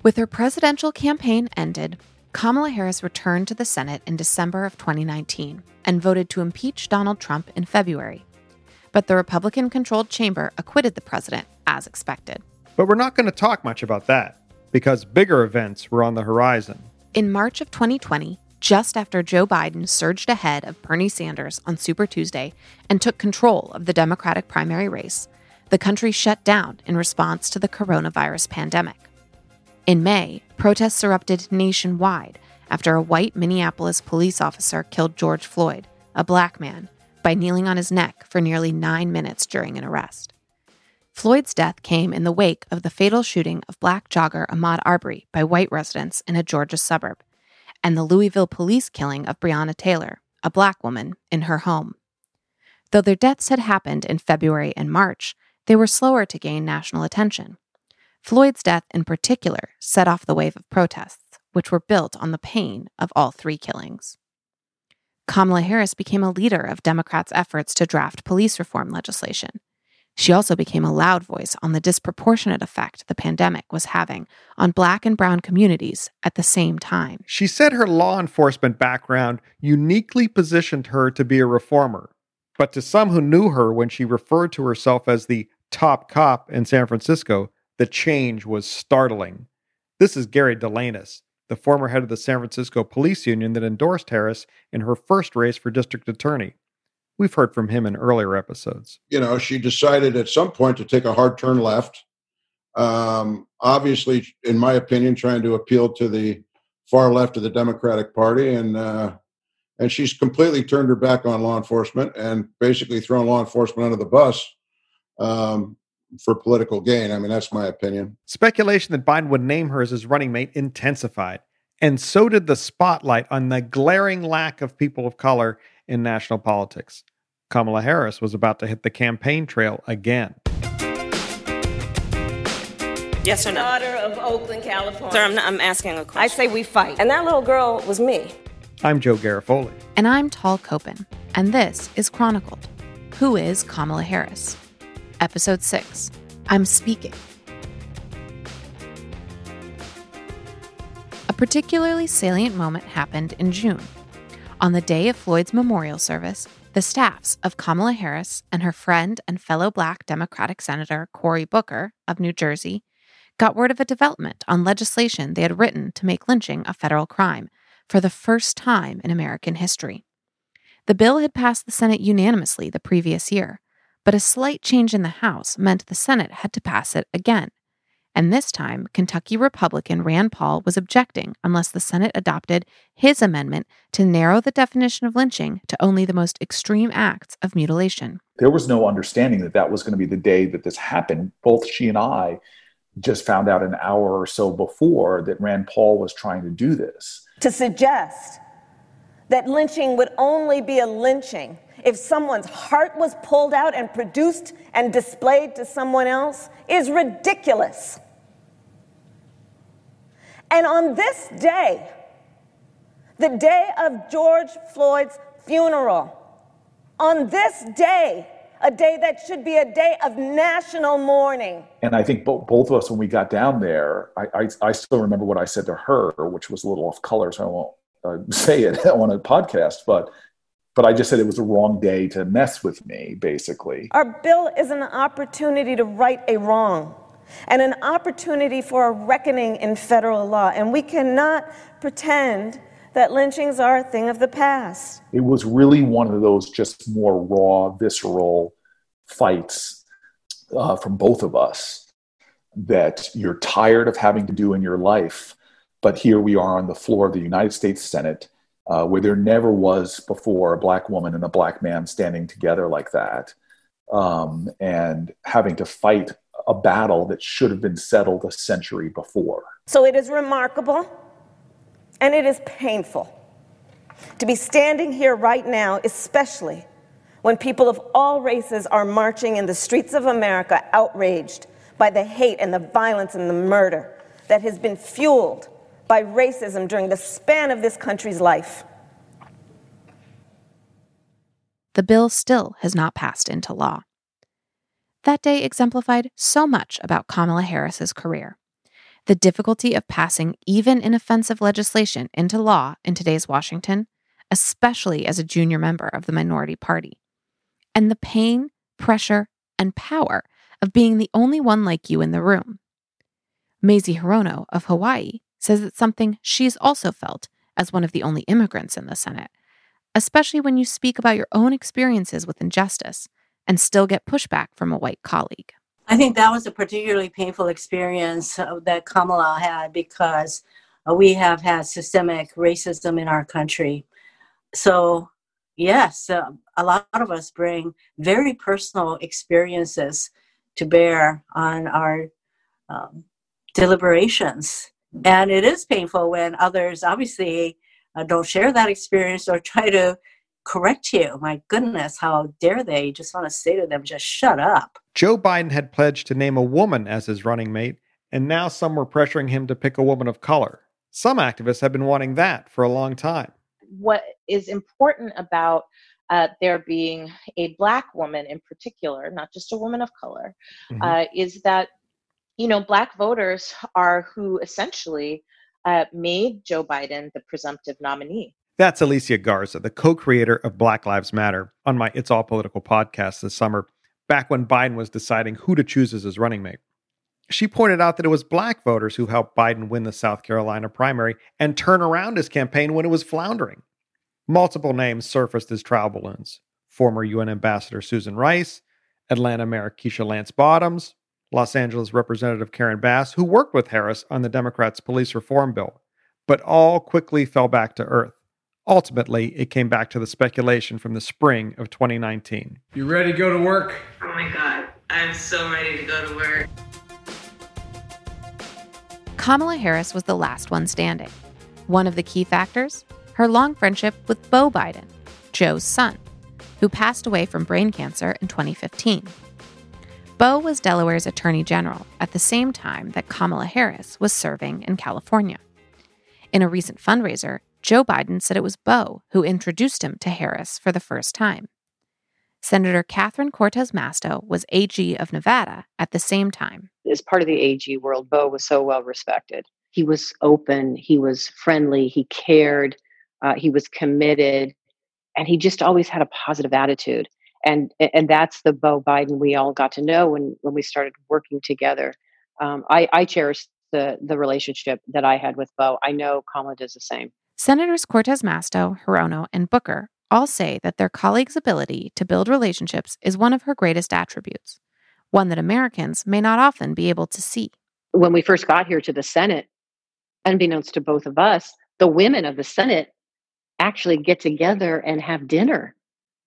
With her presidential campaign ended, Kamala Harris returned to the Senate in December of 2019 and voted to impeach Donald Trump in February. But the Republican controlled chamber acquitted the president as expected. But we're not going to talk much about that because bigger events were on the horizon. In March of 2020, just after Joe Biden surged ahead of Bernie Sanders on Super Tuesday and took control of the Democratic primary race, the country shut down in response to the coronavirus pandemic. In May, protests erupted nationwide after a white Minneapolis police officer killed George Floyd, a black man, by kneeling on his neck for nearly nine minutes during an arrest. Floyd's death came in the wake of the fatal shooting of black jogger Ahmaud Arbery by white residents in a Georgia suburb, and the Louisville police killing of Breonna Taylor, a black woman, in her home. Though their deaths had happened in February and March, they were slower to gain national attention. Floyd's death, in particular, set off the wave of protests, which were built on the pain of all three killings. Kamala Harris became a leader of Democrats' efforts to draft police reform legislation. She also became a loud voice on the disproportionate effect the pandemic was having on Black and Brown communities at the same time. She said her law enforcement background uniquely positioned her to be a reformer. But to some who knew her when she referred to herself as the top cop in San Francisco, the change was startling. This is Gary Delagnes, the former head of the San Francisco Police Union that endorsed Harris in her first race for district attorney. We've heard from him in earlier episodes. You know, she decided at some point to take a hard turn left. Um, obviously, in my opinion, trying to appeal to the far left of the Democratic Party, and uh, and she's completely turned her back on law enforcement and basically thrown law enforcement under the bus. Um, for political gain. I mean, that's my opinion. Speculation that Biden would name her as his running mate intensified, and so did the spotlight on the glaring lack of people of color in national politics. Kamala Harris was about to hit the campaign trail again. Yes or no? Daughter of Oakland, California. Sir, I'm, not, I'm asking a question. I say we fight. And that little girl was me. I'm Joe Garofoli. And I'm Tal Kopan. And this is Chronicled. Who is Kamala Harris? Episode 6 I'm Speaking. A particularly salient moment happened in June. On the day of Floyd's memorial service, the staffs of Kamala Harris and her friend and fellow Black Democratic Senator Cory Booker of New Jersey got word of a development on legislation they had written to make lynching a federal crime for the first time in American history. The bill had passed the Senate unanimously the previous year, but a slight change in the House meant the Senate had to pass it again. And this time, Kentucky Republican Rand Paul was objecting unless the Senate adopted his amendment to narrow the definition of lynching to only the most extreme acts of mutilation. There was no understanding that that was going to be the day that this happened. Both she and I just found out an hour or so before that Rand Paul was trying to do this. To suggest that lynching would only be a lynching if someone's heart was pulled out and produced and displayed to someone else is ridiculous. And on this day, the day of George Floyd's funeral, on this day, a day that should be a day of national mourning. And I think both, both of us, when we got down there, I, I, I, still remember what I said to her, which was a little off color, so I won't uh, say it on a podcast, but but I just said it was the wrong day to mess with me, basically. Our bill is an opportunity to right a wrong and an opportunity for a reckoning in federal law. And we cannot pretend that lynchings are a thing of the past. It was really one of those just more raw, visceral fights uh, from both of us that you're tired of having to do in your life. But here we are on the floor of the United States Senate uh, where there never was before a black woman and a black man standing together like that um, and having to fight a battle that should have been settled a century before. So it is remarkable and it is painful to be standing here right now, especially when people of all races are marching in the streets of America outraged by the hate and the violence and the murder that has been fueled by racism during the span of this country's life. The bill still has not passed into law. That day exemplified so much about Kamala Harris's career. The difficulty of passing even inoffensive legislation into law in today's Washington, especially as a junior member of the minority party, and the pain, pressure, and power of being the only one like you in the room. Mazie Hirono of Hawaii says it's something she's also felt as one of the only immigrants in the Senate, especially when you speak about your own experiences with injustice and still get pushback from a white colleague. I think that was a particularly painful experience uh, that Kamala had because uh, we have had systemic racism in our country. So, yes, uh, a lot of us bring very personal experiences to bear on our um, deliberations. And it is painful when others obviously uh, don't share that experience or try to correct you. My goodness, how dare they? You just want to say to them, just shut up. Joe Biden had pledged to name a woman as his running mate, and now some were pressuring him to pick a woman of color. Some activists have been wanting that for a long time. What is important about uh, there being a black woman in particular, not just a woman of color, mm-hmm. uh, is that you know black voters are who essentially uh, made Joe Biden the presumptive nominee. That's Alicia Garza, the co creator of Black Lives Matter, on my It's All Political podcast this summer, back when Biden was deciding who to choose as his running mate. She pointed out that it was black voters who helped Biden win the South Carolina primary and turn around his campaign when it was floundering. Multiple names surfaced as trial balloons former UN Ambassador Susan Rice, Atlanta Mayor Keisha Lance Bottoms, Los Angeles Representative Karen Bass, who worked with Harris on the Democrats' police reform bill, but all quickly fell back to earth. Ultimately, it came back to the speculation from the spring of 2019. You ready to go to work? Oh my God, I'm so ready to go to work. Kamala Harris was the last one standing. One of the key factors? Her long friendship with Beau Biden, Joe's son, who passed away from brain cancer in 2015. Beau was Delaware's Attorney General at the same time that Kamala Harris was serving in California. In a recent fundraiser, Joe Biden said it was Beau who introduced him to Harris for the first time. Senator Catherine Cortez Masto was AG of Nevada at the same time. As part of the AG world, Beau was so well respected. He was open, he was friendly, he cared, uh, he was committed, and he just always had a positive attitude and and that's the Beau Biden we all got to know when when we started working together. Um, I, I cherish the the relationship that I had with Beau. I know Kamala does the same. Senators Cortez Masto, Hirono, and Booker all say that their colleagues' ability to build relationships is one of her greatest attributes, one that Americans may not often be able to see. When we first got here to the Senate, unbeknownst to both of us, the women of the Senate actually get together and have dinner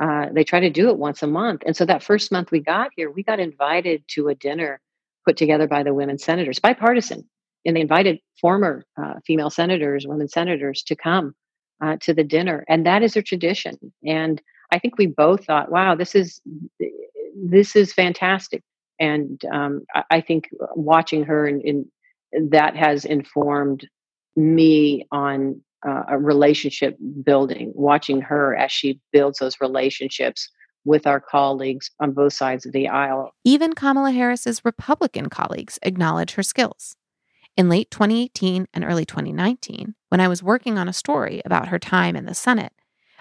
uh, they try to do it once a month. And so that first month we got here, we got invited to a dinner put together by the women senators, bipartisan. And they invited former uh, female senators, women senators to come uh, to the dinner. And that is a tradition. And I think we both thought, wow, this is this is fantastic. And um, I, I, think watching her and, that has informed me on uh, a relationship building, watching her as she builds those relationships with our colleagues on both sides of the aisle. Even Kamala Harris's Republican colleagues acknowledge her skills. In late 2018 and early 2019, when I was working on a story about her time in the Senate,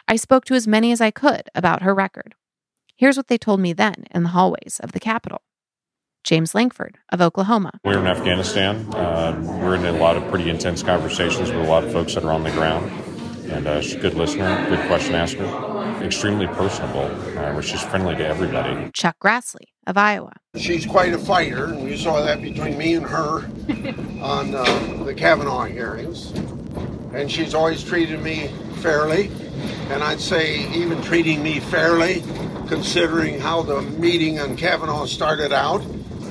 I spoke to as many as I could about her record. Here's what they told me then in the hallways of the Capitol. James Lankford of Oklahoma. We're in Afghanistan. Uh, we're in a lot of pretty intense conversations with a lot of folks that are on the ground. And uh, she's a good listener, good question asker, extremely personable, uh, she's friendly to everybody. Chuck Grassley of Iowa. She's quite a fighter, We saw that between me and her on uh, the Kavanaugh hearings. And she's always treated me fairly, and I'd say even treating me fairly, considering how the meeting on Kavanaugh started out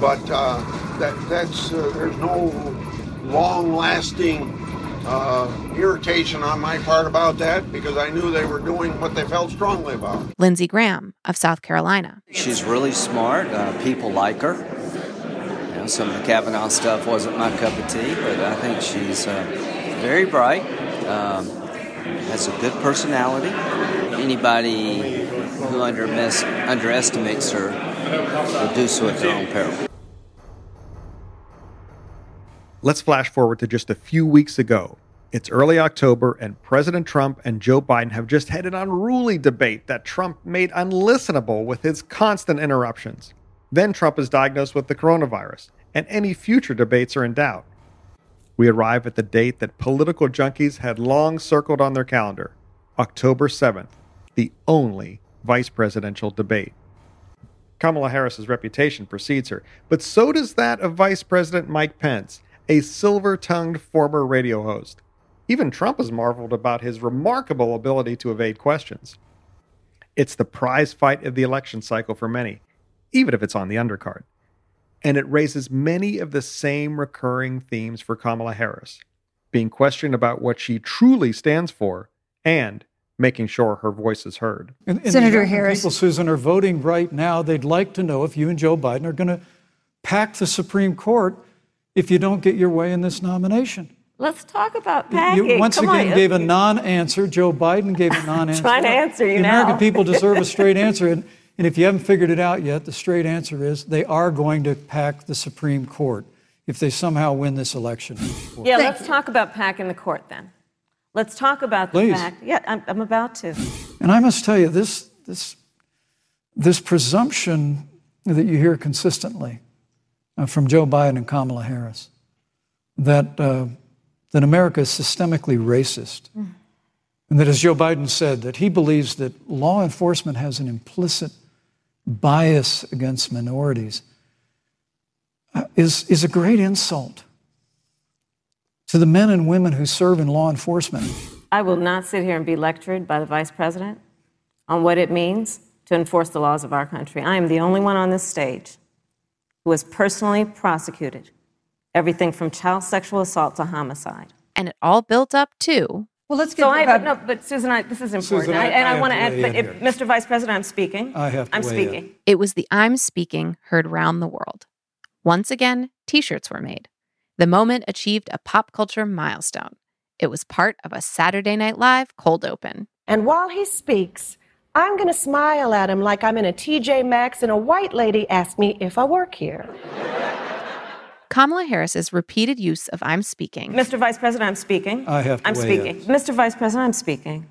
but uh, that that's uh, there's no long-lasting uh, irritation on my part about that because I knew they were doing what they felt strongly about. Lindsey Graham of South Carolina. She's really smart. Uh, people like her. You know, some of the Kavanaugh stuff wasn't my cup of tea, but I think she's uh, very bright. Um, has a good personality. Anybody who underestimates her will do so at their own peril. Let's flash forward to just a few weeks ago. It's early October, and President Trump and Joe Biden have just had an unruly debate that Trump made unlistenable with his constant interruptions. Then Trump is diagnosed with the coronavirus, and any future debates are in doubt. We arrive at the date that political junkies had long circled on their calendar October 7th, the only vice presidential debate. Kamala Harris's reputation precedes her, but so does that of Vice President Mike Pence, a silver tongued former radio host. Even Trump has marveled about his remarkable ability to evade questions. It's the prize fight of the election cycle for many, even if it's on the undercard. And it raises many of the same recurring themes for Kamala Harris being questioned about what she truly stands for and making sure her voice is heard. And, and Senator Harris. People, Susan, are voting right now. They'd like to know if you and Joe Biden are going to pack the Supreme Court if you don't get your way in this nomination. Let's talk about packing. You once Come again on. gave a non-answer. Joe Biden gave a non-answer. Trying to answer you the now. American people deserve a straight answer, and, and if you haven't figured it out yet, the straight answer is they are going to pack the Supreme Court if they somehow win this election. Yeah, let's talk about packing the court then. Let's talk about the Please. fact. Yeah, I'm, I'm about to. And I must tell you, this, this, this presumption that you hear consistently from Joe Biden and Kamala Harris that, uh, that America is systemically racist, and that, as Joe Biden said, that he believes that law enforcement has an implicit bias against minorities, uh, is, is a great insult to the men and women who serve in law enforcement. I will not sit here and be lectured by the vice president on what it means to enforce the laws of our country. I am the only one on this stage who has personally prosecuted everything from child sexual assault to homicide. And it all built up to Well, let's get So I, but no, but Susan, I, this is important, Susan, I- I, and I I, want to to add. weigh But if. Mr. Vice President, I'm speaking. I have to I'm weigh in. speaking. it was the I'm speaking heard round the world. Once again, t shirts were made. The moment achieved a pop culture milestone. It was part of a Saturday Night Live cold open. And while he speaks, I'm going to smile at him like I'm in a TJ Maxx and a white lady asked me if I work here. Kamala Harris's repeated use of I'm speaking Mr. Vice President, I'm speaking. I have to I'm weigh speaking. in. Mr. Vice President, I'm speaking.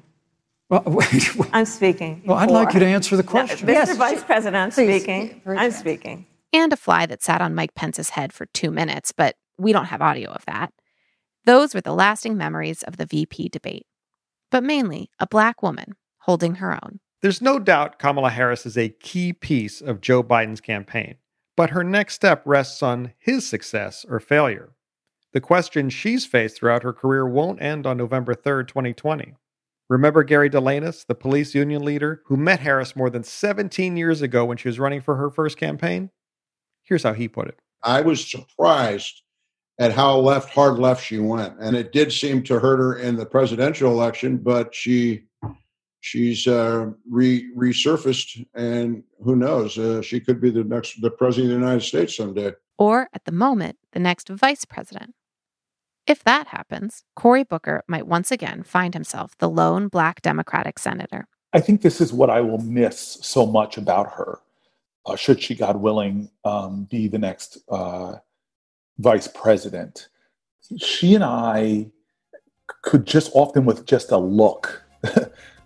Well, wait, wait. I'm speaking. Well, I'd like you to answer the No, question. Mr. Yes, Vice President, I'm please, speaking. for a I'm speaking. and a fly that sat on Mike Pence's head for two minutes, but we don't have audio of that. Those were the lasting memories of the VP debate. But mainly a black woman holding her own. There's no doubt Kamala Harris is a key piece of Joe Biden's campaign, but her next step rests on his success or failure. The questions she's faced throughout her career won't end on November 3rd, 2020. Remember Gary Delagnes, the police union leader who met Harris more than 17 years ago when she was running for her first campaign? Here's how he put it. I was surprised at how left, hard left she went, and it did seem to hurt her in the presidential election. But she, she's uh, re- resurfaced, and who knows? Uh, she could be the next, the president of the United States someday. Or, at the moment, the next vice president. If that happens, Cory Booker might once again find himself the lone black Democratic senator. I think this is what I will miss so much about her. Uh, should she, God willing, um, be the next uh, vice president? She and I could just often, with just a look,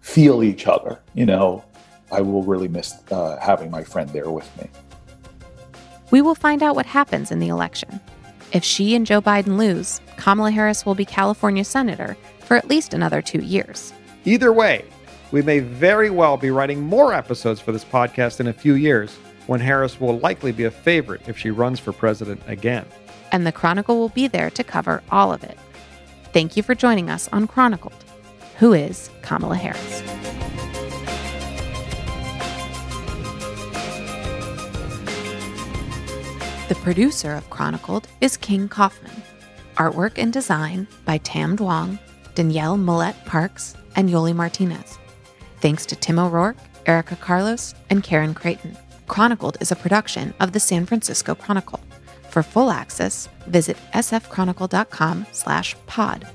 feel each other. You know, I will really miss uh, having my friend there with me. We will find out what happens in the election. If she and Joe Biden lose, Kamala Harris will be California senator for at least another two years. Either way, we may very well be writing more episodes for this podcast in a few years when Harris will likely be a favorite if she runs for president again. And the Chronicle will be there to cover all of it. Thank you for joining us on Chronicled. Who is Kamala Harris? The producer of Chronicled is King Kaufman. Artwork and design by Tam Duong, Danielle Millette Parks, and Yoli Martinez. Thanks to Tim O'Rourke, Erica Carlos, and Karen Creighton. Chronicled is a production of the San Francisco Chronicle. For full access, visit sfchronicle.com slash pod.